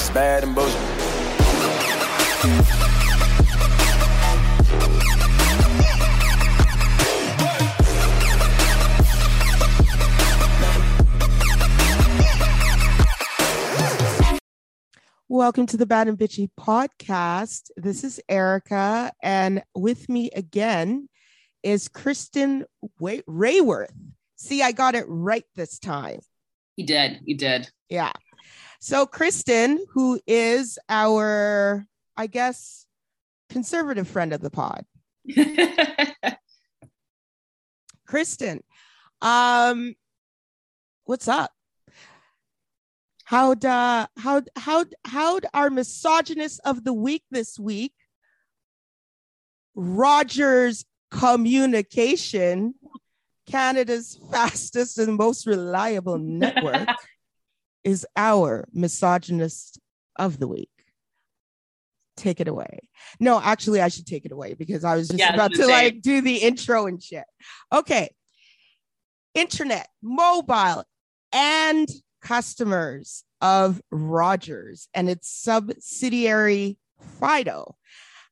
It's bad and bullshit. Welcome to the Bad and Bitchy podcast. This is Erica, and with me again is Kristin Way- Raworth. See, I got it right this time. You did. You did. Yeah. So, Kristin, who is our, I guess, conservative friend of the pod, Kristin, um, what's up? How'd uh how'd how'd how'd our misogynist of the week this week, Rogers Communication, Canada's fastest and most reliable network, is our misogynist of the week. Take it away. No, actually, I should take it away because I was just Yeah, about to say. like do the intro and shit. Okay. Internet, mobile, and customers of Rogers and its subsidiary Fido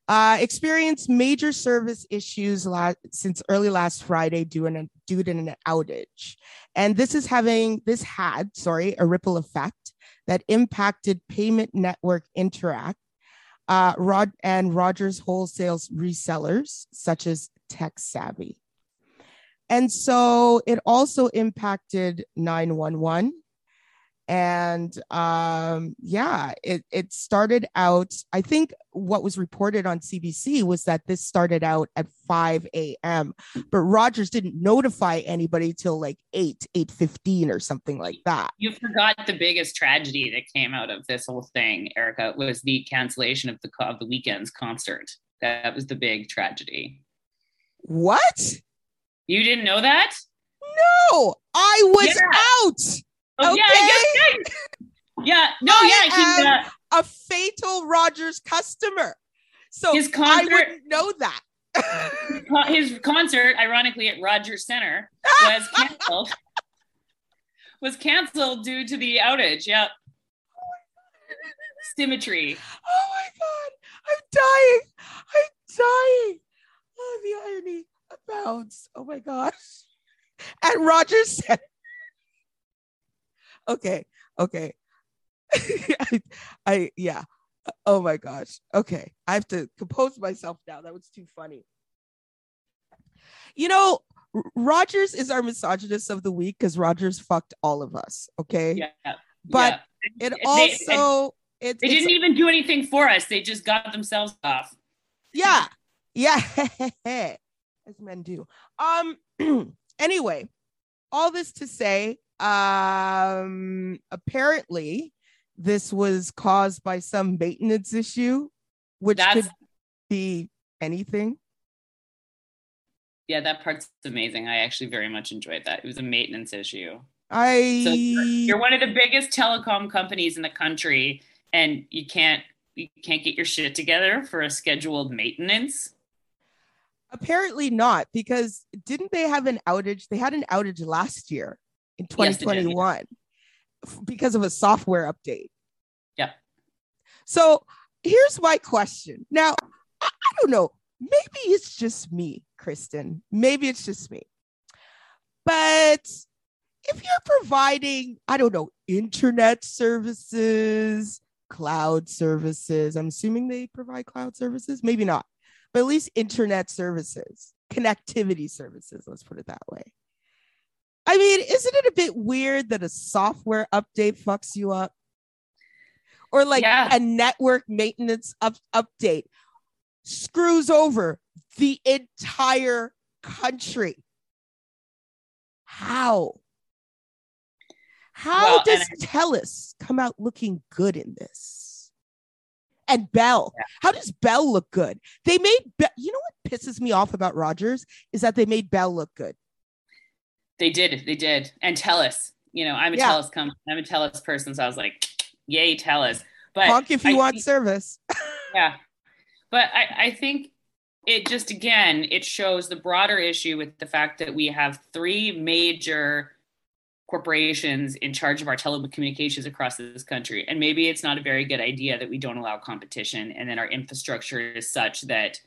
uh, experienced major service issues la- since early last Friday due, an, due to an outage. And this is having, this had, sorry, a ripple effect that impacted payment network Interac uh, Rod and Rogers wholesale resellers such as TekSavvy. And so it also impacted 911 and um, yeah it, it started out i think what was reported on cbc was that this started out at 5 a.m but rogers didn't notify anybody till like 8 8.15 or something like that You forgot the biggest tragedy that came out of this whole thing, Erica, was the cancellation of the of the Weeknd's concert. That was the big tragedy. what You didn't know that? no i was Yeah. out Oh yeah, Okay. yeah, yeah. Yeah, no, I yeah. He, am- uh, a fatal rogers customer so His i concert- wouldn't know that his concert, ironically, at Rogers Center, was canceled. was canceled due to the outage. Yeah. Symmetry. Oh my god, I'm dying. I'm dying. Oh, the irony abounds. Oh my gosh. At Rogers Center. Okay, okay. I, I yeah. Oh my gosh. Okay. I have to compose myself now. That was too funny. You know, Rogers is our misogynist of the week because Rogers fucked all of us. Okay. Yeah. But yeah. It They- also it, They didn't even do anything for us. They just got themselves off. yeah yeah as men do um anyway all this to say um apparently this was caused by some maintenance issue which That's could be anything yeah, that part's amazing. I actually very much enjoyed that. It was a maintenance issue. i So you're, you're one of the biggest telecom companies in the country, and you can't you can't get your shit together for a scheduled maintenance. apparently not because didn't they have an outage they had an outage last year in Yes, they did, 2021 f- because of a software update Yep. So here's my question. Now, I, I don't know. Maybe it's just me, Kristin. Maybe it's just me. But if you're providing, I don't know, internet services, cloud services, I'm assuming they provide cloud services, maybe not, but at least internet services, connectivity services, let's put it that way. I mean, isn't it a bit weird that a software update fucks you up? Or like Yeah. a network maintenance up, update screws over the entire country. How? How Well, does and TELUS come out looking good in this? And Bell, how does Bell look good? They made, Be- you know what pisses me off about Rogers is that they made Bell look good. They did, they did, and TELUS. You know, I'm a Yeah. TELUS com- I'm a TELUS person, so I was like, "Yay, TELUS!" But Honk if you I want think- service. yeah, but I, I think it just again it shows the broader issue with the fact that we have three major corporations in charge of our telecommunications across this country. And maybe it's not a very good idea that we don't allow competition and then our infrastructure is such that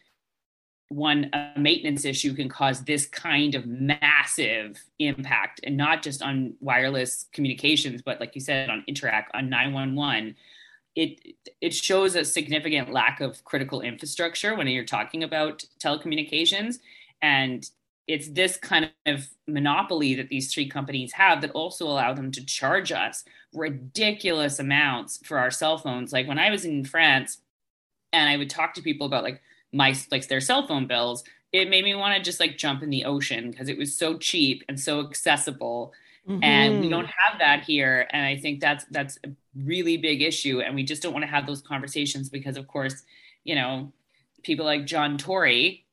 one a maintenance issue can cause this kind of massive impact and not just on wireless communications but like you said on Interac on 911 it it shows a significant lack of critical infrastructure when you're talking about telecommunications and it's this kind of monopoly that these three companies have that also allow them to charge us ridiculous amounts for our cell phones. Like when I was in France and I would talk to people about like my like their cell phone bills, it made me want to just like jump in the ocean because it was so cheap and so accessible. Mm-hmm. And we don't have that here. And I think that's that's a really big issue. And we just don't want to have those conversations because of course, you know, people like John Tory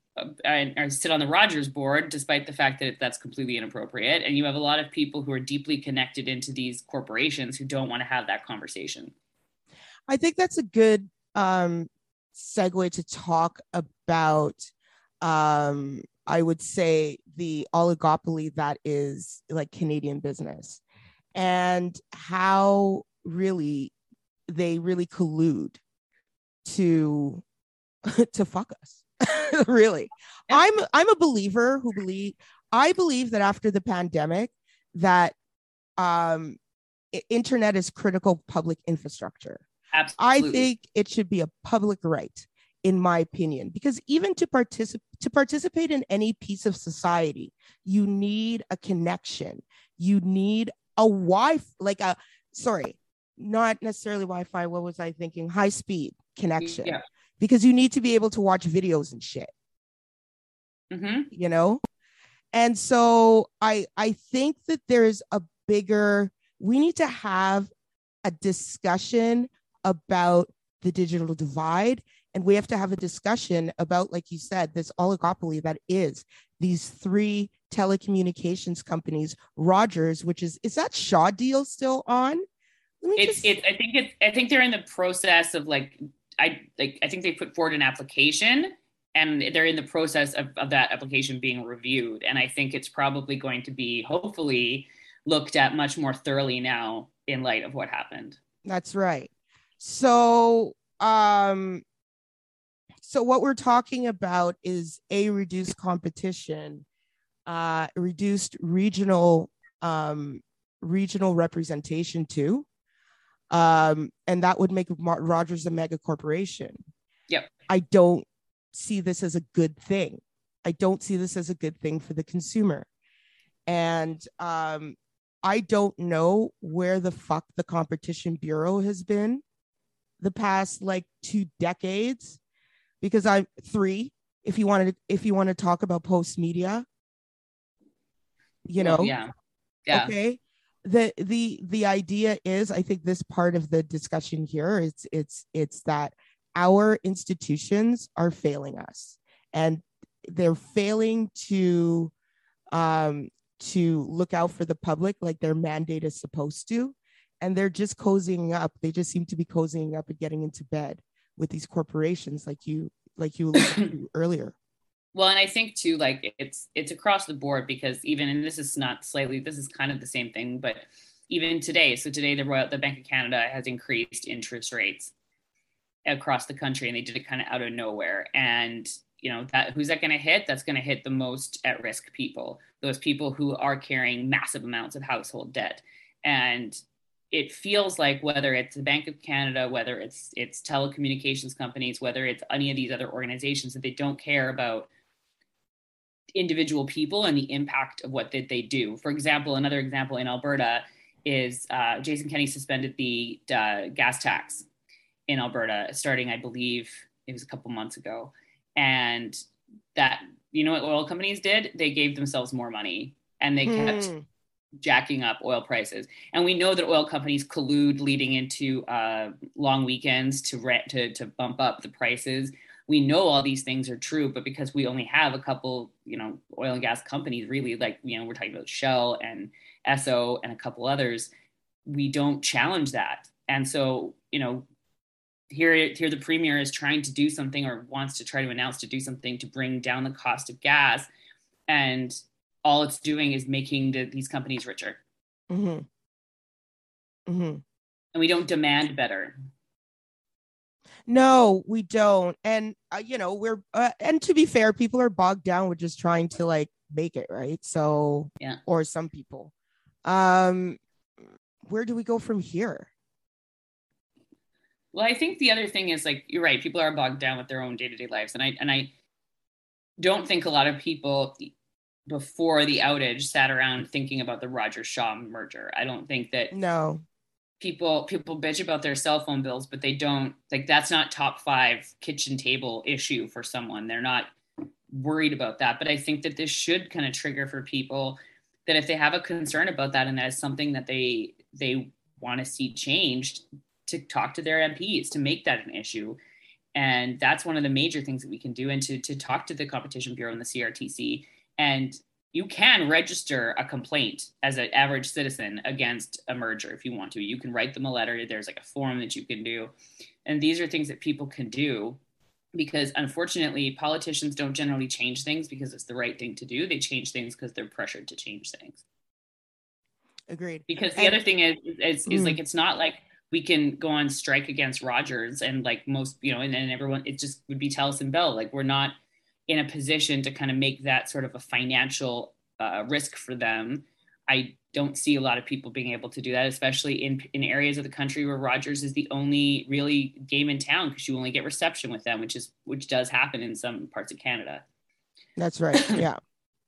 or sit on the Rogers board, despite the fact that that's completely inappropriate. And you have a lot of people who are deeply connected into these corporations who don't want to have that conversation. I think that's a good um, segue to talk about, um, I would say, the oligopoly that is like Canadian business and how really they really collude to to fuck us really. I'm I'm a believer who believe I believe that after the pandemic that um internet is critical public infrastructure. Absolutely. I think it should be a public right in my opinion because even to participate to participate in any piece of society you need a connection you need a wife, like a sorry not necessarily wi-fi what was i thinking high speed connection yeah because you need to be able to watch videos and shit. Mm-hmm. You know? And so I I think that there's a bigger we need to have a discussion about the digital divide and we have to have a discussion about like you said this oligopoly that is these three telecommunications companies rogers which is is that shaw deal still on it's just... it's i think it's i think they're in the process of like I like I think they put forward an application and they're in the process of, of that application being reviewed. And I think it's probably going to be hopefully looked at much more thoroughly now in light of what happened. That's right. So um so what we're talking about is a reduced competition, uh reduced regional um regional representation too um, and that would make Rogers a mega corporation. Yep. I don't see this as a good thing. I don't see this as a good thing for the consumer. And um, I don't know where the fuck the Competition Bureau has been the past like two decades because I'm three. If you wanted, to, if you want to talk about post media you know, yeah, yeah. Okay, the the the idea is i think this part of the discussion here it's it's it's that our institutions are failing us and they're failing to um to look out for the public like their mandate is supposed to and they're just cozying up. They just seem to be cozying up and getting into bed with these corporations like you like you earlier. Well and i think too like it's it's across the board because even and this is not slightly this is kind of the same thing but even today so today the royal the bank of canada has increased interest rates across the country and they did it kind of out of nowhere. And you know that who's that going to hit? That's going to hit the most at risk people those people who are carrying massive amounts of household debt. And it feels like whether it's the Bank of Canada, whether it's it's telecommunications companies, whether it's any of these other organizations, that they don't care about individual people and the impact of what they, they do. For example, another example in Alberta is uh, Jason Kenney suspended the uh, gas tax in Alberta, starting, I believe, it was a couple months ago. And that, you know what oil companies did? They gave themselves more money and they kept hmm. Jacking up oil prices. And we know that oil companies collude leading into uh, long weekends to, rent, to, to bump up the prices we know all these things are true, but because we only have a couple, you know, oil and gas companies, really, like, you know, we're talking about Shell and Esso and a couple others, we don't challenge that. And so, you know, here, here the premier is trying to do something or wants to try to announce to do something to bring down the cost of gas. And all it's doing is making the, these companies richer. Mm-hmm. Mm-hmm. And we don't demand better. No, we don't. And uh, you know, we're uh, and to be fair, people are bogged down with just trying to like make it, right? So, yeah. Or some people. Um where do we go from here? Well, I think the other thing is like you're right, people are bogged down with their own day-to-day lives and I and I don't think a lot of people before the outage sat around thinking about the Roger Shaw merger. I don't think that No. people people bitch about their cell phone bills but they don't like that's not top five kitchen table issue for someone. They're not worried about that. But i think that this should kind of trigger for people that if they have a concern about that and that is something that they they want to see changed to talk to their mps to make that an issue. And that's one of the major things that we can do. And to, to talk to the competition bureau and the crtc and you can register a complaint as an average citizen against a merger if you want to. You can write them a letter. There's like a form that you can do. And these are things that people can do because unfortunately, politicians don't generally change things because it's the right thing to do. They change things because they're pressured to change things. Agreed. Because the and, other thing is, is, is mm. like, it's not like we can go on strike against Rogers and like most, you know, and then everyone, it just would be Telus and Bell. Like, we're not in a position to kind of make that sort of a financial uh, risk for them. I don't see a lot of people being able to do that, especially in, in areas of the country where Rogers is the only really game in town because you only get reception with them, which is which does happen in some parts of Canada. That's right. yeah.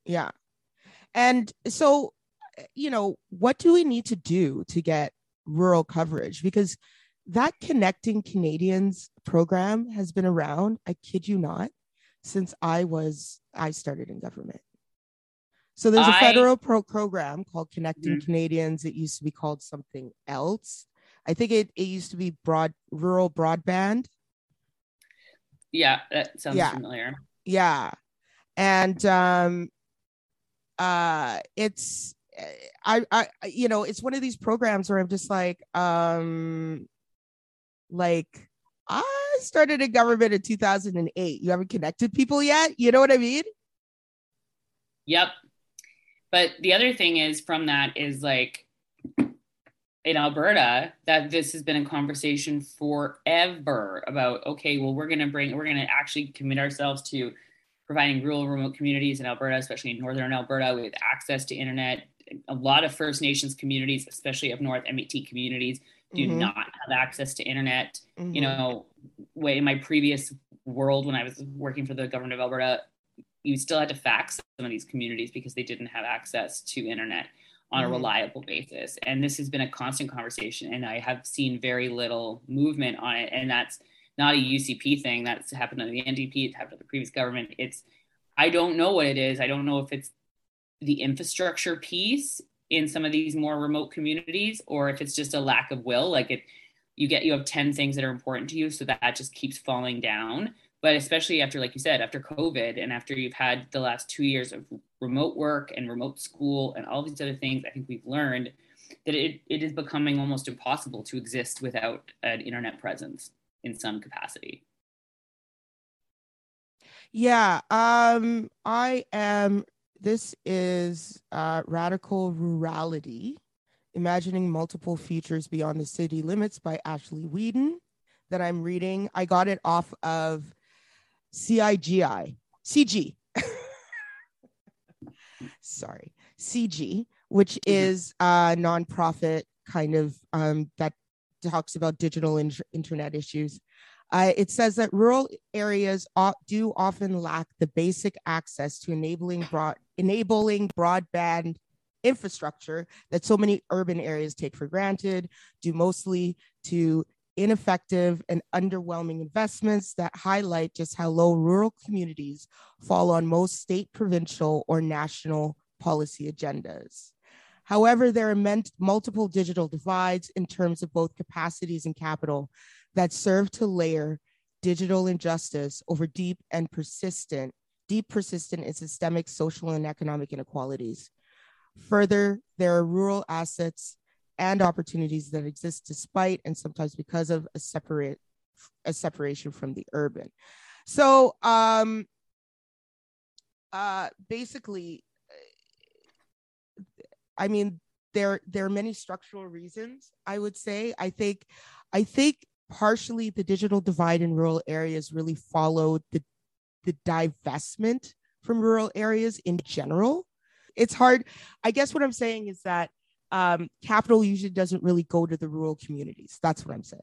Yeah. And so, you know, what do we need to do to get rural coverage? Because that Connecting Canadians program has been around, I kid you not, since I was I started in government. So there's a federal pro- program called Connecting mm-hmm. Canadians. It used to be called something else. I think it, it used to be broad rural broadband. Yeah, that sounds yeah. familiar. Yeah. And um uh it's I I you know, it's one of these programs where I'm just like um like I started in government in 2008. You haven't connected people yet? You know what I mean? Yep. But the other thing is from that is like in Alberta that this has been a conversation forever about okay, well we're going to bring we're going to actually commit ourselves to providing rural remote communities in Alberta, especially in northern Alberta with access to internet. A lot of First Nations communities, especially up north, Métis communities do mm-hmm. not have access to internet. Mm-hmm. You know, way in my previous world when I was working for the government of Alberta, you still had to fax some of these communities because they didn't have access to internet on mm-hmm. a reliable basis. And this has been a constant conversation, and I have seen very little movement on it. And that's not a UCP thing. That's happened under the NDP. It's happened under the previous government. It's I don't know what it is. I don't know if it's the infrastructure piece in some of these more remote communities or if it's just a lack of will like it you get you have 10 things that are important to you so that just keeps falling down. But especially after like you said after covid and after you've had the last two years of remote work and remote school and all these other things i think we've learned that it, it is becoming almost impossible to exist without an internet presence in some capacity. Yeah um i am this is uh, Radical Rurality Imagining Multiple Futures Beyond the City Limits by Ashley Weedon that I'm reading. I got it off of CIGI, CG. Sorry, CIGI, which is a nonprofit kind of um, that talks about digital in- internet issues. Uh, it says that rural areas do often lack the basic access to enabling broad enabling broadband infrastructure that so many urban areas take for granted, due mostly to ineffective and underwhelming investments that highlight just how low rural communities fall on most state, provincial, or national policy agendas. However, there are multiple digital divides in terms of both capacities and capital that serve to layer digital injustice over deep and persistent deep, persistent, and systemic social and economic inequalities. Further, there are rural assets and opportunities that exist despite and sometimes because of a separate a separation from the urban. So um uh basically I mean there there are many structural reasons i would say i think i think partially the digital divide in rural areas really followed the the divestment from rural areas in general it's hard. I guess what i'm saying is that um, capital usually doesn't really go to the rural communities. That's what i'm saying.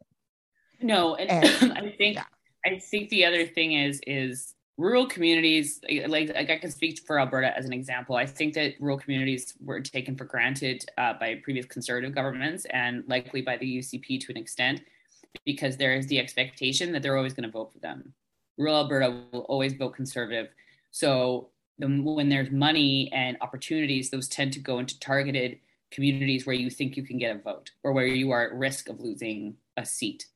No and, and i think yeah. i think the other thing is is rural communities like, like i can speak for alberta as an example. I think that rural communities were taken for granted uh, by previous conservative governments and likely by the ucp to an extent because there is the expectation that they're always going to vote for them. Rural alberta will always vote conservative. So when there's money and opportunities those tend to go into targeted communities where you think you can get a vote or where you are at risk of losing a seat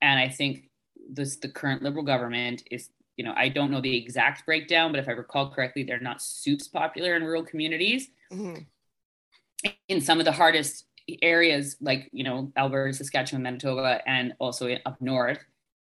and i think this the current liberal government is you know, I don't know the exact breakdown, but if I recall correctly, they're not soups popular in rural communities. Mm-hmm. In some of the hardest areas, like you know, Alberta, Saskatchewan, Manitoba, and also up north.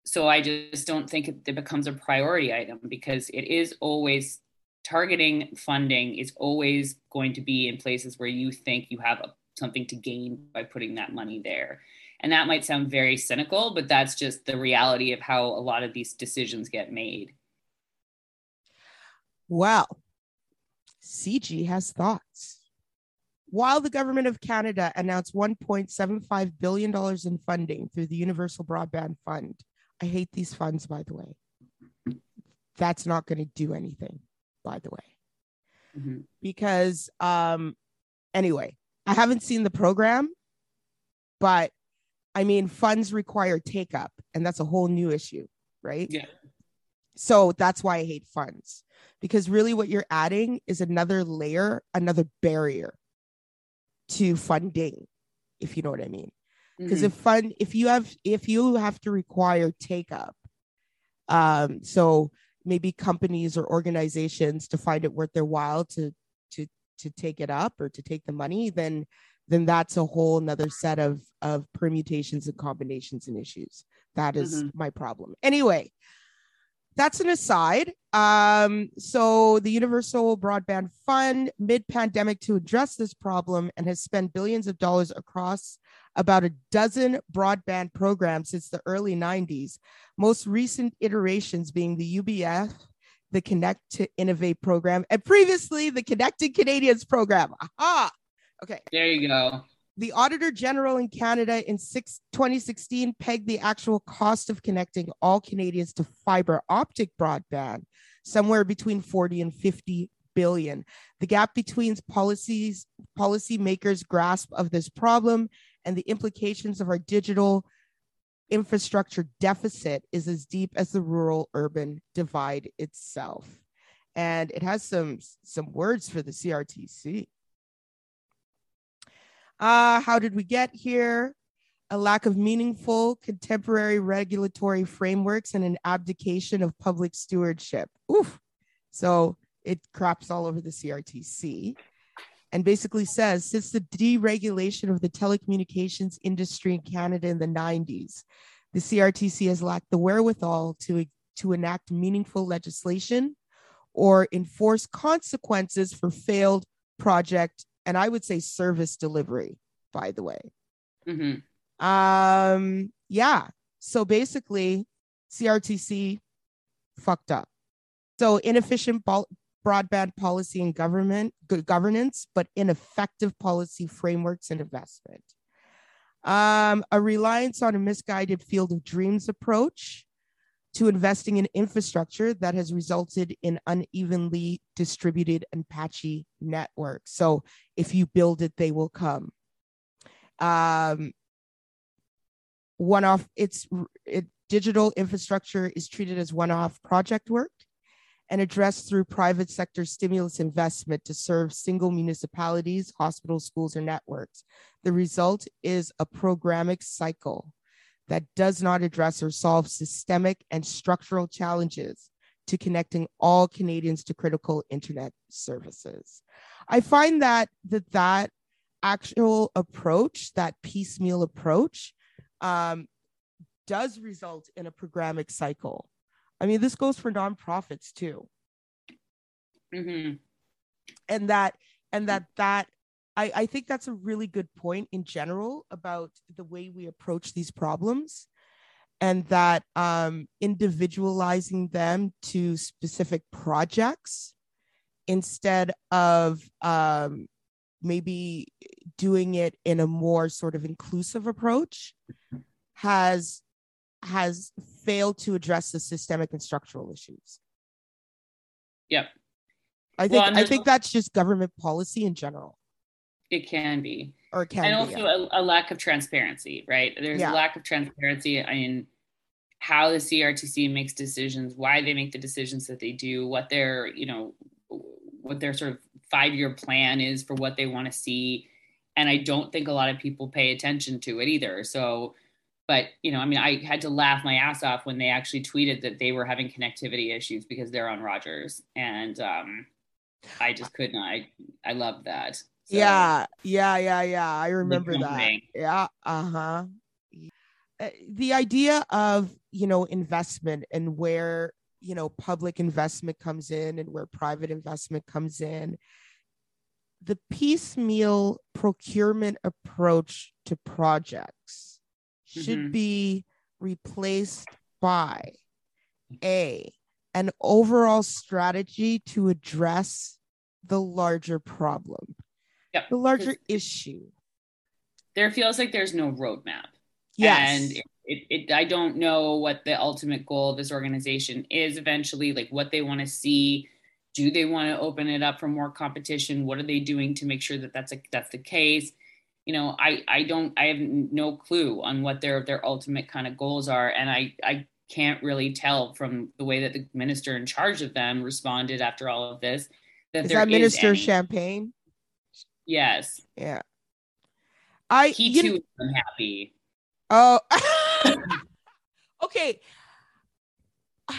So I just don't think it becomes a priority item because it is always targeting funding is always going to be in places where you think you have a, something to gain by putting that money there. And that might sound very cynical, but that's just the reality of how a lot of these decisions get made. Well, CIGI has thoughts. While the government of Canada announced $1.75 billion in funding through the Universal Broadband Fund, I hate these funds, by the way. That's not going to do anything, by the way. Mm-hmm. Because, um, anyway, I haven't seen the program, but I mean, funds require take up, and that's a whole new issue, right? Yeah. So that's why I hate funds because really what you're adding is another layer, another barrier to funding, if you know what I mean. Because mm-hmm. if fund, if you have, if you have to require take up, um, so maybe companies or organizations to find it worth their while to to to take it up or to take the money, then then that's a whole another set of of permutations and combinations and issues. That is mm-hmm. my problem. Anyway, that's an aside. Um, so the Universal Broadband Fund, mid-pandemic, to address this problem, and has spent billions of dollars across about a dozen broadband programs since the early 90s. Most recent iterations being the UBF, the Connect to Innovate program, and previously the Connected Canadians program. Aha! Okay. There you go. The Auditor General in Canada in six, 2016 pegged the actual cost of connecting all Canadians to fiber optic broadband somewhere between 40 and 50 billion. The gap between policies, policymakers' grasp of this problem and the implications of our digital infrastructure deficit is as deep as the rural urban divide itself. And it has some, some words for the CRTC. Uh, how did we get here? A lack of meaningful contemporary regulatory frameworks and an abdication of public stewardship. Oof. So it craps all over the CRTC and basically says since the deregulation of the telecommunications industry in Canada in the 90s, the CRTC has lacked the wherewithal to, to enact meaningful legislation or enforce consequences for failed project and I would say service delivery, by the way. Mm-hmm. Um, yeah. So basically, CRTC fucked up. So inefficient broadband policy and government good governance, but ineffective policy frameworks and investment. Um, a reliance on a misguided field of dreams approach to investing in infrastructure that has resulted in unevenly distributed and patchy networks. So if you build it, they will come. Um, one off, it's it, digital infrastructure is treated as one off project work and addressed through private sector stimulus investment to serve single municipalities, hospitals, schools, or networks. The result is a programmatic cycle that does not address or solve systemic and structural challenges to connecting all Canadians to critical internet services. I find that that, that actual approach, that piecemeal approach, um, does result in a programmatic cycle. I mean, this goes for nonprofits too. Mm-hmm. And that and that that I, I think that's a really good point in general about the way we approach these problems and that um, individualizing them to specific projects instead of um, maybe doing it in a more sort of inclusive approach has has failed to address the systemic and structural issues. Yep. I think well, I think that's just government policy in general. It can be. Or it can and be, also yeah. a, a, lack of transparency, right? There's yeah. a lack of transparency in how the CRTC makes decisions, why they make the decisions that they do, what their, you know, what their sort of five-year plan is for what they want to see. And I don't think a lot of people pay attention to it either. So but you know, I mean, I had to laugh my ass off when they actually tweeted that they were having connectivity issues because they're on Rogers, and um, I just couldn't. I I love that. So, yeah, yeah, yeah, yeah. I remember that. Yeah, uh-huh. uh huh. The idea of you know investment and where you know public investment comes in and where private investment comes in the piecemeal procurement approach to projects should mm-hmm. be replaced by a an overall strategy to address the larger problem yep. the larger issue. There feels like there's no roadmap. Yes and it, it, it, i don't know what the ultimate goal of this organization is eventually like what they want to see. Do they want to open it up for more competition? What are they doing to make sure that that's a, that's the case you know, I I don't I have no clue on what their their ultimate kind of goals are, and I I can't really tell from the way that the minister in charge of them responded after all of this that is that Minister any... Champagne. Yes. Yeah. I he too is unhappy. Oh. okay.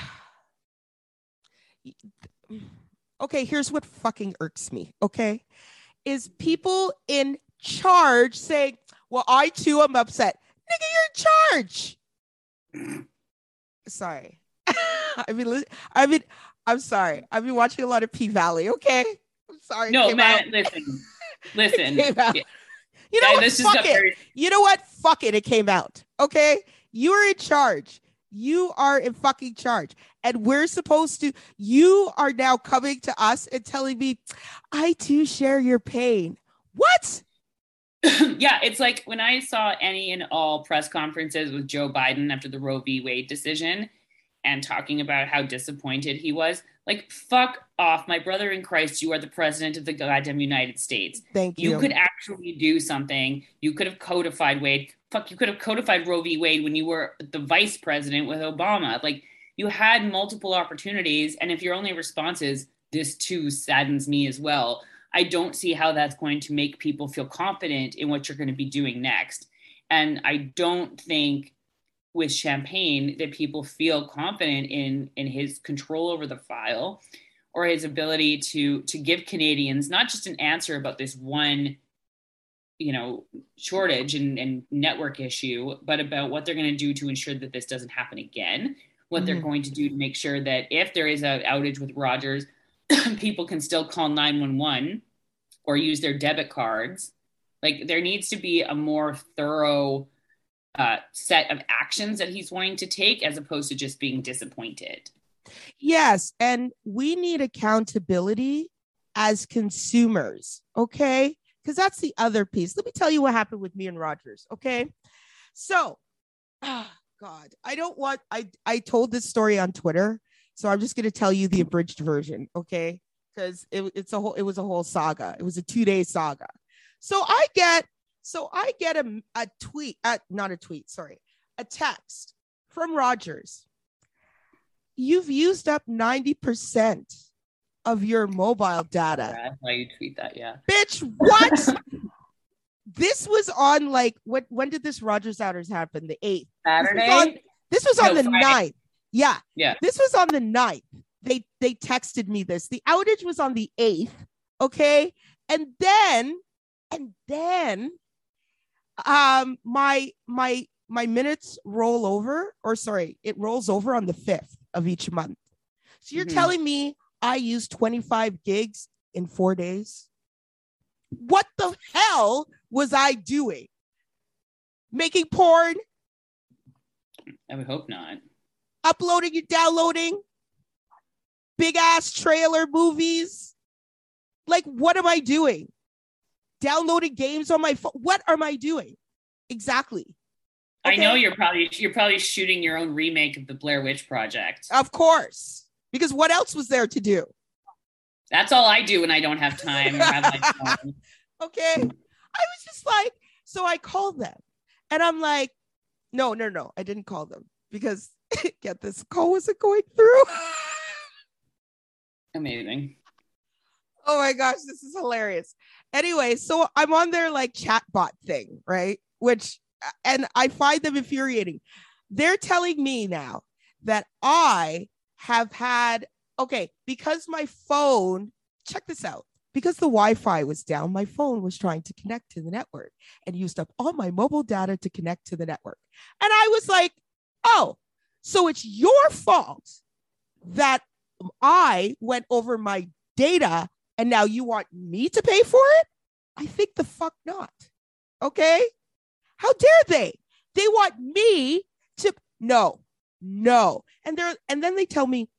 Okay, here's what fucking irks me. Okay, is people in charge saying, Well, I too am upset. Nigga, you're in charge. sorry. I mean, I mean, I'm sorry. I've been watching a lot of P Valley. Okay. I'm sorry. No, man, out. listen. Listen. You know yeah, what? Fuck it. Very- you know what? Fuck it. It came out. Okay. You are in charge. You are in fucking charge. And we're supposed to, you are now coming to us and telling me, I too share your pain. What? yeah, it's like when I saw any and all press conferences with Joe Biden after the Roe v. Wade decision and talking about how disappointed he was. Like, fuck off, my brother in Christ. You are the president of the goddamn United States. Thank you. You could actually do something. You could have codified Wade. Fuck, you could have codified Roe v. Wade when you were the vice president with Obama. Like, you had multiple opportunities. And if your only response is, this too saddens me as well, I don't see how that's going to make people feel confident in what you're going to be doing next. And I don't think with Champagne that people feel confident in in his control over the file or his ability to to give Canadians not just an answer about this one you know shortage and, and network issue but about what they're going to do to ensure that this doesn't happen again what mm-hmm. they're going to do to make sure that if there is an outage with Rogers people can still call 911 or use their debit cards. Like there needs to be a more thorough uh, set of actions that he's wanting to take as opposed to just being disappointed. Yes. And we need accountability as consumers. Okay. Because that's the other piece. Let me tell you what happened with me and Rogers. Okay. So, oh God, I don't want, I, I told this story on Twitter. So I'm just going to tell you the abridged version. Okay because it, it's a whole it was a whole saga. It was a two day saga. So I get so I get a, a tweet, uh, not a tweet, sorry, a text from Rogers. You've used up 90% of your mobile data. Yeah, why you tweet that, yeah. Bitch, what? this was on like what when did this Rogers Outers happen? The 8th. Saturday. This was on, this was on no, the Friday. 9th. Yeah. Yeah. This was on the 9th they they texted me this. The outage was on the 8th, okay? And then and then um my my my minutes roll over or sorry, it rolls over on the 5th of each month. So you're mm-hmm. telling me I used 25 gigs in 4 days? What the hell was I doing? Making porn, I would hope not. uploading and downloading big ass trailer movies. Like, what am I doing? Downloading games on my phone. What am I doing? Exactly. I know you're probably you're probably shooting your own remake of the Blair Witch Project. Of course. Because what else was there to do? That's all I do when I don't have time. have. Okay. I was just like, so I called them and I'm like, no, no, no, I didn't call them because get this call wasn't going through. Amazing. oh my gosh, this is hilarious. Anyway, so I'm on their like chatbot thing, right? Which, uh, and I find them infuriating. They're telling me now that I have had, okay, because my phone, check this out. Because the Wi Fi was down, my phone was trying to connect to the network and used up all my mobile data to connect to the network. And I was like, oh, so it's your fault that I went over my data and now you want me to pay for it? I think the fuck not. Okay. How dare they? They want me to no, no. And they're and then they tell me,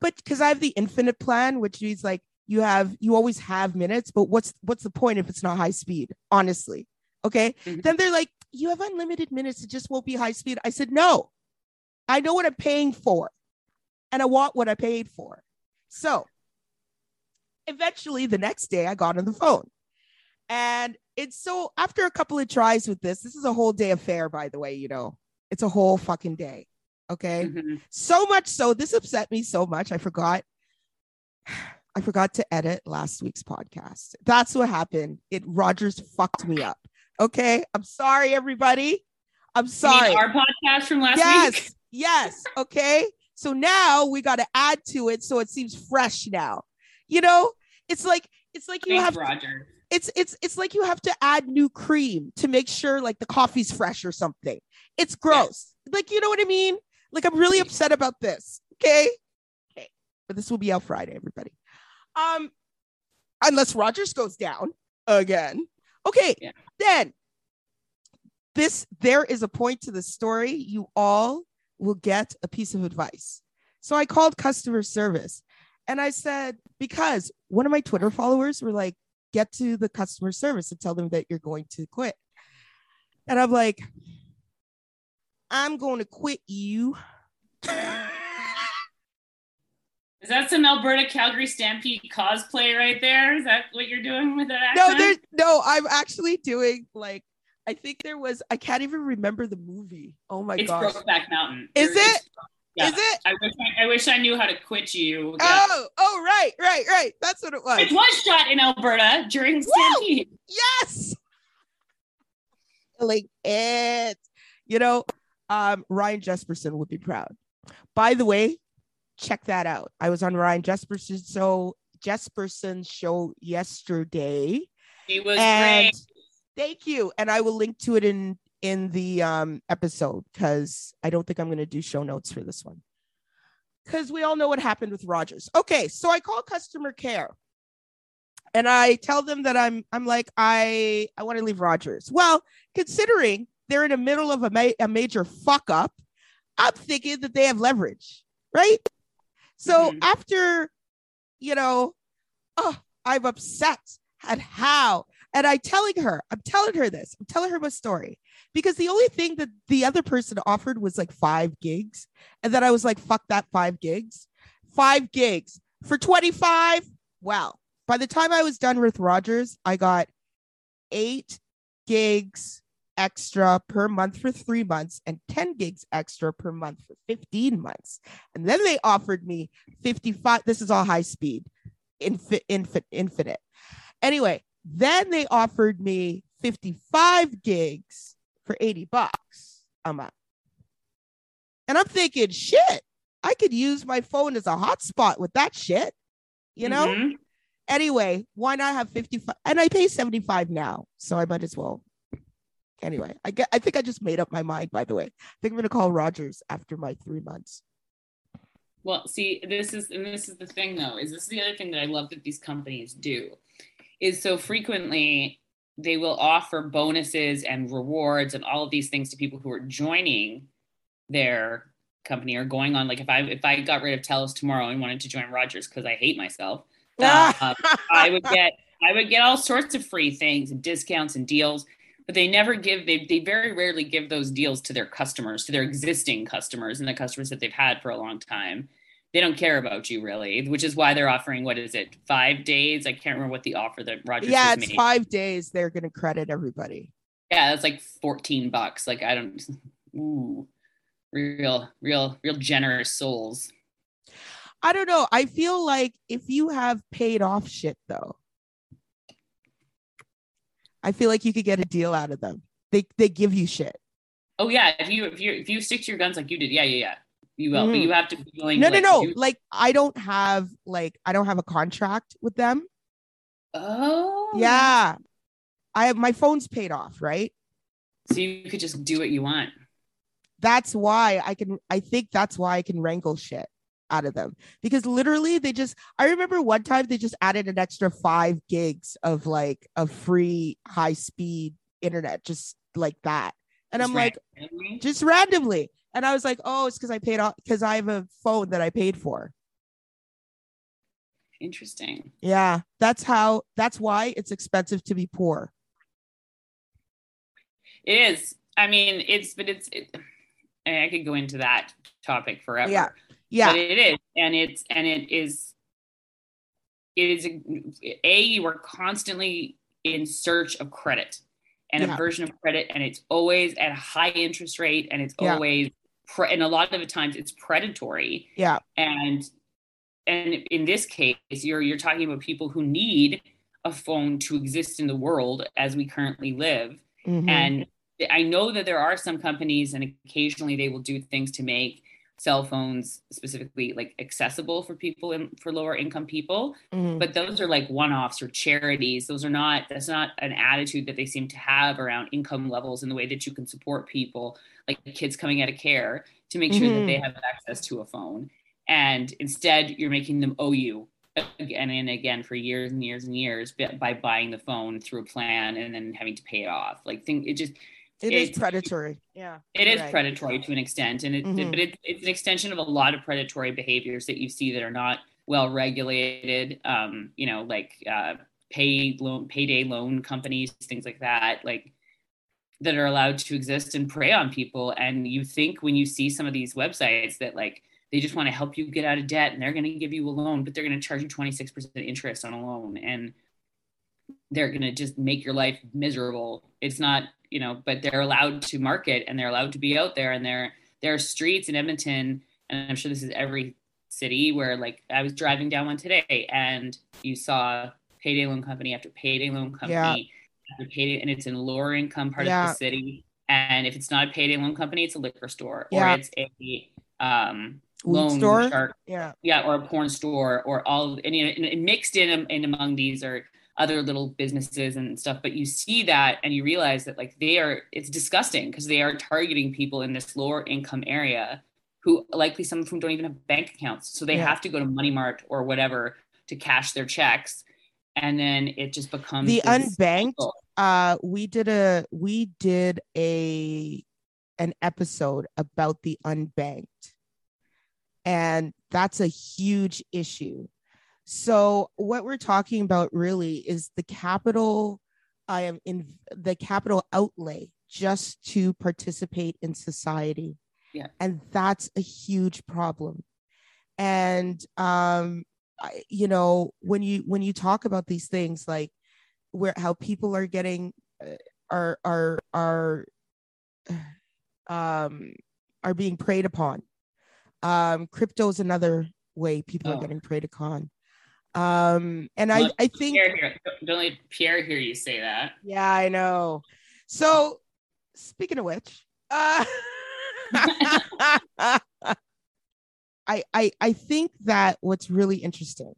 but because I have the infinite plan, which means like you have you always have minutes, but what's what's the point if it's not high speed? Honestly. Okay. Mhm. Then they're like, you have unlimited minutes, it just won't be high speed. I said, no, I know what I'm paying for, and I want what I paid for. So eventually the next day I got on the phone. And it's so after a couple of tries with this, this is a whole day affair, by the way, you know, it's a whole fucking day. Okay. Mhm. So much so, this upset me so much. I forgot. I forgot to edit last week's podcast. That's what happened. It Rogers fucked me up. Okay. I'm sorry, everybody. I'm sorry. our podcast from last yes. week. Yes. Yes. Okay. So now we got to add to it so it seems fresh now. You know, it's like it's like you Thanks, have Roger. it's it's it's like you have to add new cream to make sure like the coffee's fresh or something. It's gross. Like you know what I mean? Like I'm really upset about this. Okay. Okay. But this will be out Friday, everybody. Um unless Rogers goes down again. Okay. Yeah. Then this there is a point to the story. You all will get a piece of advice. So I called customer service and I said, because one of my Twitter followers were like, get to the customer service and tell them that you're going to quit. And I'm like, I'm going to quit you. Is that some Alberta Calgary Stampede cosplay right there? Is that what you're doing with that no, there's no, I'm actually doing like, I think there was, I can't even remember the movie. Oh my it's gosh. Brokeback Mountain. Is You're- it? Yeah. Is it? I wish I, I wish I knew how to quit you. Yeah. Oh, oh, right, right, right. That's what it was. It was shot in Alberta during! Stampede. yes Like it you know um Ryan Jespersen would be proud by the way check that out i was on Ryan Jespersen show Jespersen's show yesterday He was and great. Thank you. And i will link to it in in the um episode because i don't think i'm going to do show notes for this one. Because we all know what happened with rogers. Okay so i call customer care. And i tell them that i'm i'm like i i want to leave rogers. Well considering they're in the middle of a, ma- a major fuck up i'm thinking that they have leverage right? So Mhm. after you know oh i'm upset at how and I'm telling her i'm telling her this i'm telling her my story. Because the only thing that the other person offered was like five gigs. And then i was like fuck that five gigs. Five gigs for 25 Well, by the time i was done with rogers i got eight gigs extra per month for three months and 10 gigs extra per month for 15 months. And then they offered me 55 this is all high speed infi- infi- infinite. Anyway then they offered me 55 gigs for 80 bucks a month and i'm thinking shit i could use my phone as a hotspot with that shit you know Mhm. anyway, why not have 55? And I pay 75 now, so I might as well. Anyway, I get I think I just made up my mind, by the way. I think I'm gonna call Rogers after my three months. Well, see, this is and this is the thing though, is this is the other thing that I love that these companies do is so frequently they will offer bonuses and rewards and all of these things to people who are joining their company or going on. Like if i if i got rid of telus tomorrow and wanted to join rogers because i hate myself uh, i would get i would get all sorts of free things and discounts and deals but they never give they, they very rarely give those deals to their customers to their existing customers and the customers that they've had for a long time they don't care about you really which is why they're offering what is it five days i can't remember what the offer that rogers yeah it's made. five days they're going to credit everybody yeah that's like 14 bucks like i don't ooh real real real generous souls i don't know i feel like if you have paid off shit though I feel like you could get a deal out of them. They they give you shit. Oh yeah, if you if you if you stick to your guns like you did, yeah, yeah, yeah. You will, mm. but you have to be willing. No, to, no, like, no. Like I don't have like I don't have a contract with them. Oh. Yeah. I have my phone's paid off, right? So you could just do what you want. That's why I can I think that's why I can wrangle shit out of them because literally they just I remember one time they just added an extra 5 gigs of like a free high speed internet just like that. And just I'm like just randomly. And I was like, "Oh, it's cuz I paid off cuz I have a phone that I paid for." Interesting. Yeah, that's how that's why it's expensive to be poor. It is. I mean, it's but it's it, I could go into that topic forever. Yeah. Yeah. But it is. And it's, and it is, it is a, a you are constantly in search of credit and yeah. a version of credit and it's always at a high interest rate and it's yeah. always pre- and a lot of the times it's predatory. Yeah. And and in this case you're you're talking about people who need a phone to exist in the world as we currently live. Mm-hmm. and i know that there are some companies and occasionally they will do things to make cell phones specifically like accessible for people and for lower income people mm-hmm. but those are like one-offs or charities those are not that's not an attitude that they seem to have around income levels and the way that you can support people like kids coming out of care to make sure mm-hmm. that they mm-hmm. have access to a phone and instead you're making them owe you again and again for years and years and years by buying the phone through a plan and then having to pay it off like think it just it is predatory. Yeah. It is right. predatory to an extent. And it, mm-hmm. but it, it's an extension of a lot of predatory behaviors that you see that are not well regulated. Um, you know, like uh, pay loan, payday loan companies, things like that, like that are allowed to exist and prey on people. And you think when you see some of these websites that like they just want to help you get out of debt and they're going to give you a loan, but they're going to charge you 26% interest on a loan. And they're going to just make your life miserable. It's not you know, but they're allowed to market and they're allowed to be out there and there there are streets in Edmonton, and I'm sure this is every city where like I was driving down one today and you saw payday loan company after payday loan company yeah. after payday, and it's in lower income part yeah. of the city. And if it's not a payday loan company, it's a liquor store yeah. or it's a um, loan store, shark, yeah, yeah, or a porn store, or all and, you know, and mixed in in among these are other little businesses and stuff but you see that and you realize that like they are it's disgusting because they are targeting people in this lower income area who likely some of whom don't even have bank accounts so they yeah. have to go to money mart or whatever to cash their checks and then it just becomes the unbanked cycle. uh we did a we did a an episode about the unbanked and that's a huge issue so what we're talking about really is the capital I am in the capital outlay just to participate in society. Yeah. And that's a huge problem. And um I, you know when you when you talk about these things like where how people are getting uh, are are are um are being preyed upon um crypto is another way people oh. are getting preyed upon um, and I, I think Pierre don't let Pierre hear you say that. Yeah, I know. So speaking of which, uh, I, I I think that what's really interesting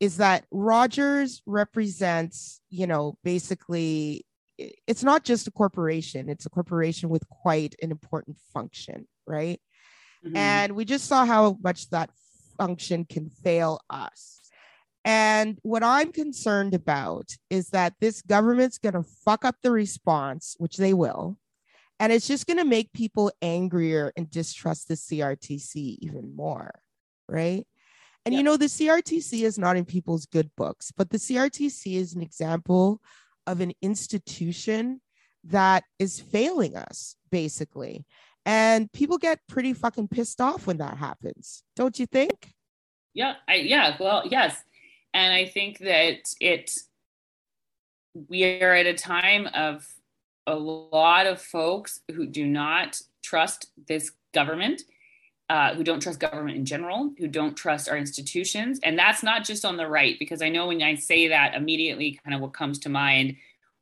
is that Rogers represents, you know, basically it's not just a corporation, it's a corporation with quite an important function, right? Mm-hmm. And we just saw how much that function can fail us. And what I'm concerned about is that this government's going to fuck up the response, which they will. And it's just going to make people angrier and distrust the CRTC even more. Right. And you know, the CRTC is not in people's good books, but the CRTC is an example of an institution that is failing us, basically. And people get pretty fucking pissed off when that happens, don't you think? Yeah, I, yeah, well, yes. And I think that it, we are at a time of a lot of folks who do not trust this government uh, who don't trust government in general, who don't trust our institutions. And that's not just on the right, because I know when I say that, immediately kind of what comes to mind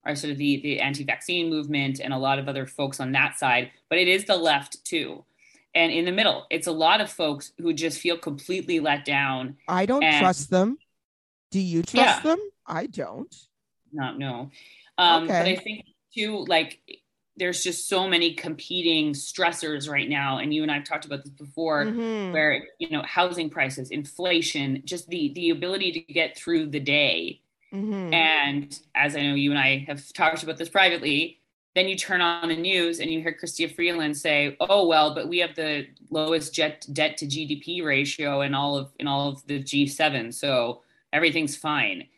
are sort of the, the anti vaccine movement and a lot of other folks on that side, but it is the left too. And in the middle, it's a lot of folks who just feel completely let down. I don't and, trust them. Do you trust yeah. them? I don't. Not no. Um, okay. But I think too, like there's just so many competing stressors right now and you and i've talked about this before mm-hmm. where you know housing prices inflation just the the ability to get through the day mm-hmm. and as i know you and i have talked about this privately then you turn on the news and you hear Chrystia Freeland say, "Oh well, but we have the lowest jet debt to GDP ratio in all of in all of the G7, so everything's fine."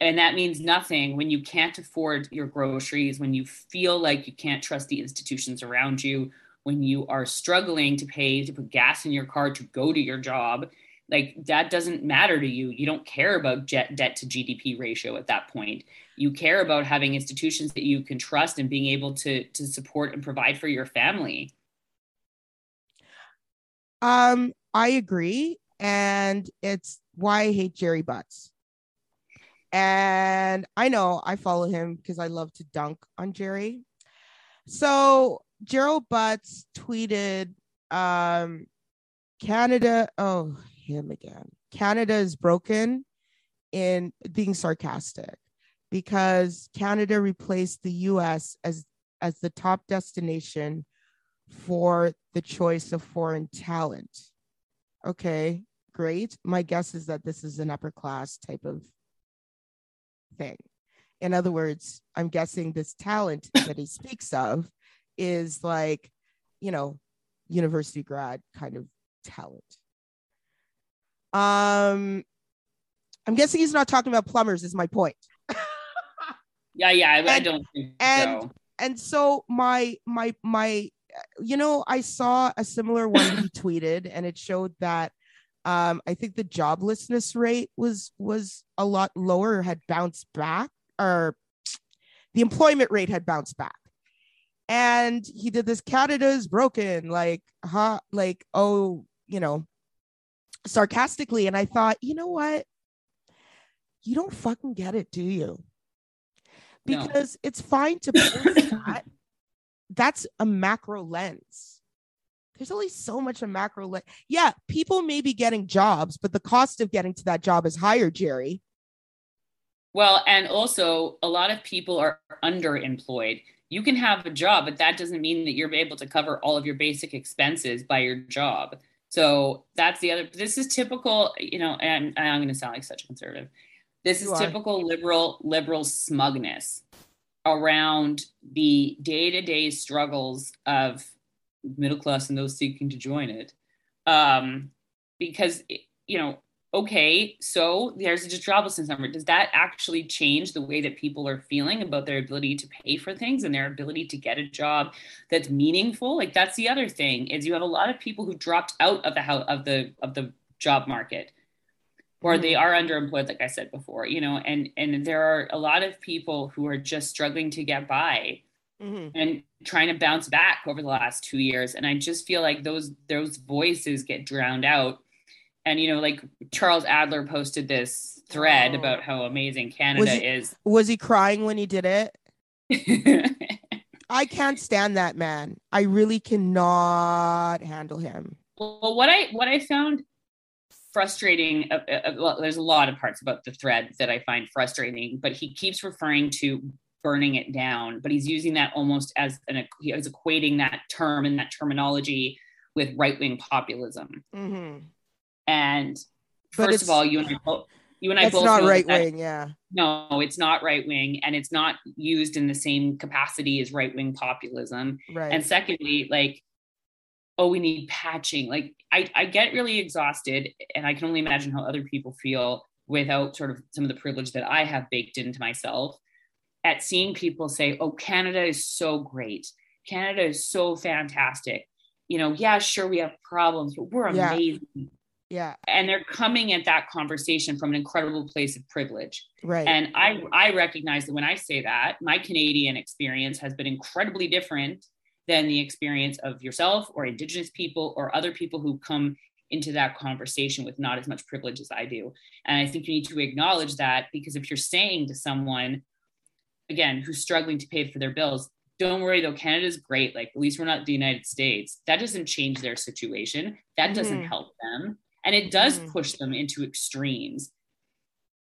and that means nothing when you can't afford your groceries when you feel like you can't trust the institutions around you when you are struggling to pay to put gas in your car to go to your job like that doesn't matter to you. You don't care about jet debt to gdp ratio at that point. You care about having institutions that you can trust and being able to to support and provide for your family. Um i agree and it's why i hate Gerry Butts. And I know I follow him because I love to dunk on Gerry. So Gerald Butts tweeted, um, Canada, oh, him again. Canada is broken in being sarcastic because Canada replaced the US as as the top destination for the choice of foreign talent. Okay, great. My guess is that this is an upper class type of thing. In other words, I'm guessing this talent that he speaks of is like, you know, university grad kind of talent. Um, I'm guessing he's not talking about plumbers, is my point. yeah, yeah, I, and, I don't think and, so. And so my my my you know, I saw a similar one he tweeted, and it showed that um, I think the joblessness rate was was a lot lower, had bounced back, or the employment rate had bounced back. And he did this Canada's broken, like, huh, like, oh, you know, sarcastically. And I thought, you know what? You don't fucking get it, do you? Because no. it's fine to post that. That's a macro lens there's only so much a macro. lens. yeah, people may be getting jobs, but the cost of getting to that job is higher, Gerry. Well, and also a lot of people are underemployed. You can have a job, but that doesn't mean that you're able to cover all of your basic expenses by your job. So that's the other. This is typical, you know, and, I'm going to sound like such a conservative. This you is are. typical liberal liberal smugness around the day-to-day struggles of middle class and those seeking to join it. Um, because, you know, okay, so there's a joblessness number. Does that actually change the way that people are feeling about their ability to pay for things and their ability to get a job that's meaningful? Like that's the other thing is you have a lot of people who dropped out of the house of the of the job market or they mm-hmm. are underemployed like i said before you know and and there are a lot of people who are just struggling to get by mm-hmm. and trying to bounce back over the last two years. And I just feel like those those voices get drowned out. And you know, like Charles Adler posted this thread oh. about how amazing Canada was he, is. Was he crying when he did it? I can't stand that man. I really cannot handle him. Well, what I what I found frustrating uh, uh, uh, well, there's a lot of parts about the thread that I find frustrating, but he keeps referring to burning it down, but he's using that almost as an he's equating that term and that terminology with right wing populism. Mm-hmm. And first of all, you and I both, You and I both not right wing, Yeah. No, it's not right wing, and it's not used in the same capacity as right wing populism. Right. And secondly, like, oh, we need patching. Like, I, I get really exhausted, and I can only imagine how other people feel without sort of some of the privilege that I have baked into myself at seeing people say, oh, Canada is so great. Canada is so fantastic. You know, yeah, sure, we have problems, but we're Yeah. amazing. Yeah. And they're coming at that conversation from an incredible place of privilege. Right. And I, I recognize that when I say that, my Canadian experience has been incredibly different than the experience of yourself or Indigenous people or other people who come into that conversation with not as much privilege as I do. And I think you need to acknowledge that because if you're saying to someone, again, who's struggling to pay for their bills, don't worry though, Canada's great. Like, at least we're not the United States. That doesn't change their situation. That doesn't Mhm. help them. And it does Mhm. push them into extremes.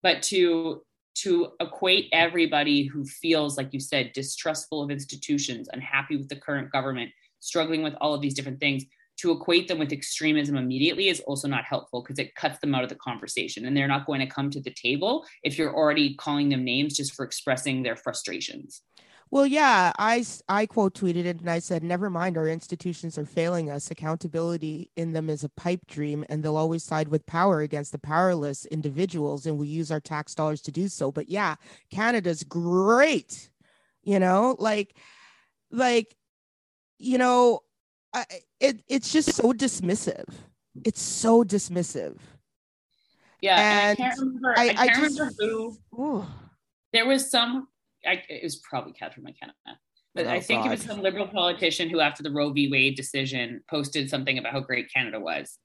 But to to equate everybody who feels, like you said, distrustful of institutions, unhappy with the current government, struggling with all of these different things, to equate them with extremism immediately is also not helpful because it cuts them out of the conversation and they're not going to come to the table if you're already calling them names just for expressing their frustrations. Well, yeah, I, I quote tweeted it and I said, never mind, our institutions are failing us. Accountability in them is a pipe dream, and they'll always side with power against the powerless individuals, and we use our tax dollars to do so. But yeah, Canada's great, you know, like, like, you know, I, it, it's just so dismissive. It's so dismissive. Yeah, and, And I can't remember. I- I, I can't just- remember who. Ooh. There was some. I, it was probably Catherine McKenna, but Oh, I think it was some liberal politician who, after the Roe v. Wade decision, posted something about how great Canada was.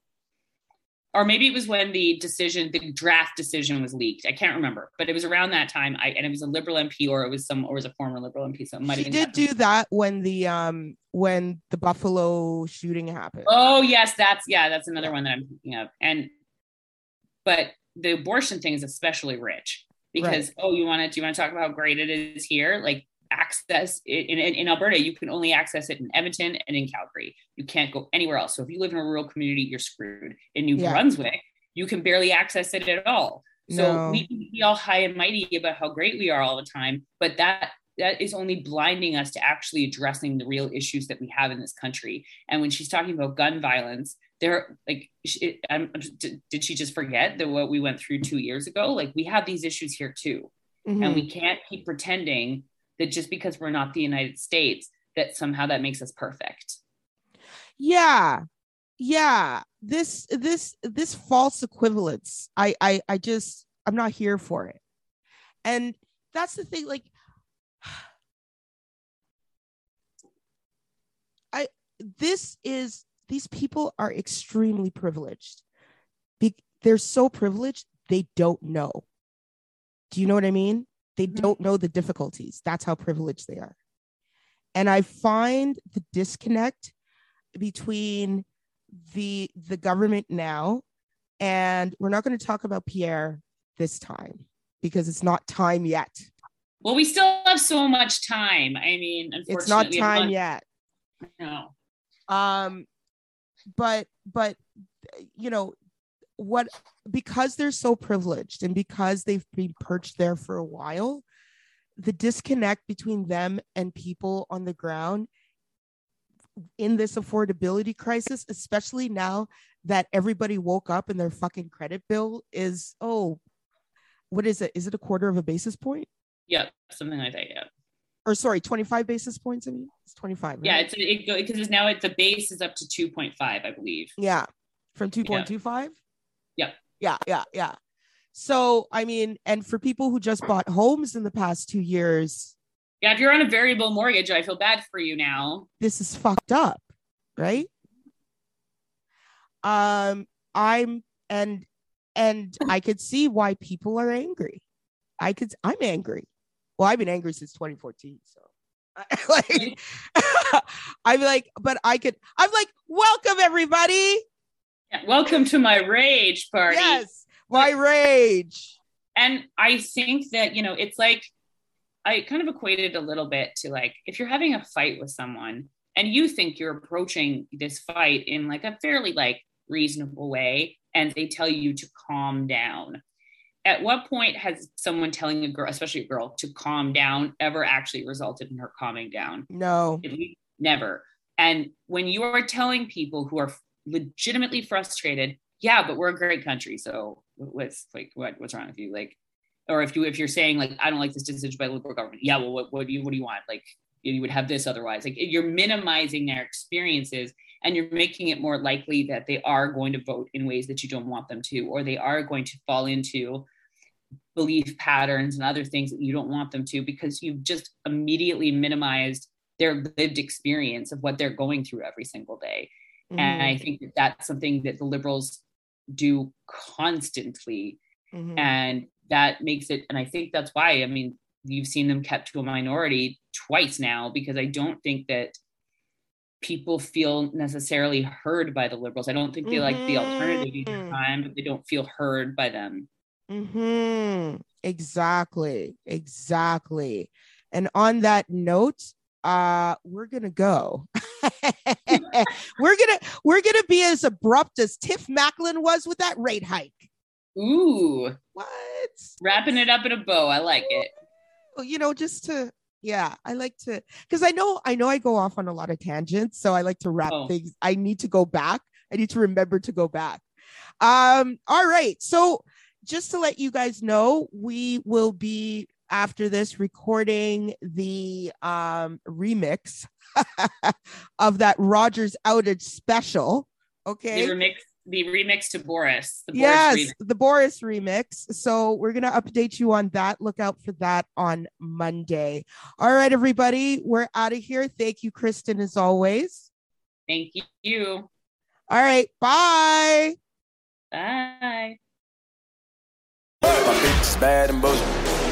Or maybe it was when the decision, the draft decision, was leaked. I can't remember, but it was around that time. I and it was a liberal MP, or it was some, or it was a former liberal MP. So it might She did do that when the um when the Buffalo shooting happened. Oh yes, that's yeah, that's another one that I'm thinking of. And but the abortion thing is especially rich because oh, you want to do you want to talk about how great it is here? Like access in, in in Alberta, you can only access it in Edmonton and in Calgary. You can't go anywhere else. So if you live in a rural community, you're screwed. In New Yeah. Brunswick, you can barely access it at all. So No. we can be all high and mighty about how great we are all the time, but that that is only blinding us to actually addressing the real issues that we have in this country. And when she's talking about gun violence, there like she, I'm, did, did she just forget that what we went through two years ago? Like we have these issues here too, Mhm. and we can't keep pretending that just because we're not the United States that somehow that makes us perfect. yeah yeah this this this false equivalence i i i just i'm not here for it and that's the thing like i this is these people are extremely privileged Be- they're so privileged they don't know do you know what i mean they Mhm. don't know the difficulties that's how privileged they are and i find the disconnect between the the government now and we're not going to talk about Pierre this time because it's not time yet. Well, we still have so much time. I mean, unfortunately, It's not time yet. No. Um but but you know what because they're so privileged and because they've been perched there for a while the disconnect between them and people on the ground in this affordability crisis especially now that everybody woke up and their fucking credit bill is oh what is it is it a quarter of a basis point Yep, something like that. Yeah. Or sorry 25 basis points i mean it's 25 Yeah, right? it's it because it's now it's the base is up to 2.5, I believe. Yeah, from 2.25. Yeah. Yeah, yeah, yeah. So, I mean, and for people who just bought homes in the past two years, Yeah, if you're on a variable mortgage, I feel bad for you now. this is fucked up, right? Um, I'm and and I could see why people are angry. I could I'm angry. Well, I've been angry since 2014, so like I'm like, but I could I'm like, welcome everybody. Yeah, welcome to my rage party. Yes, my rage. And I think that, you know, it's like I kind of equated a little bit to like if you're having a fight with someone and you think you're approaching this fight in like a fairly like reasonable way and they tell you to calm down at what point has someone telling a girl, especially a girl, to calm down ever actually resulted in her calming down? No. Never. And when you are telling people who are legitimately frustrated, yeah, but we're a great country. So what's like what what's wrong with you? Like, or if you if you're saying like I don't like this decision by the liberal government, yeah, well, what, what do you what do you want? Like you would have this otherwise. Like you're minimizing their experiences and you're making it more likely that they are going to vote in ways that you don't want them to, or they are going to fall into belief patterns and other things that you don't want them to because you've just immediately minimized their lived experience of what they're going through every single day. Mm-hmm. And I think that that's something that the liberals do constantly. Mm-hmm. And that makes it, and I think that's why, I mean, you've seen them kept to a minority twice now, because I don't think that people feel necessarily heard by the liberals. I don't think they mm-hmm. like the alternative mm-hmm. time, but they don't feel heard by them. Mm-hmm. Exactly. Exactly. And on that note, uh, we're gonna go. we're gonna we're gonna be as abrupt as Tiff Macklem was with that rate hike. Ooh, what? Wrapping it up in a bow. I like it. You know, just to yeah, I like to because I know I know I go off on a lot of tangents, so I like to wrap oh. things. I need to go back. I need to remember to go back. Um, all right. So just to let you guys know, we will be after this recording the um, remix of that Rogers outage special. Okay. The remix, the remix to Boris. The yes, Boris the Boris remix. So we're gonna update you on that. Look out for that on Monday. All right, everybody, we're out of here. Thank you, Kristin, as always. Thank you. All right, bye. Bye. My bitch is bad and bullshit.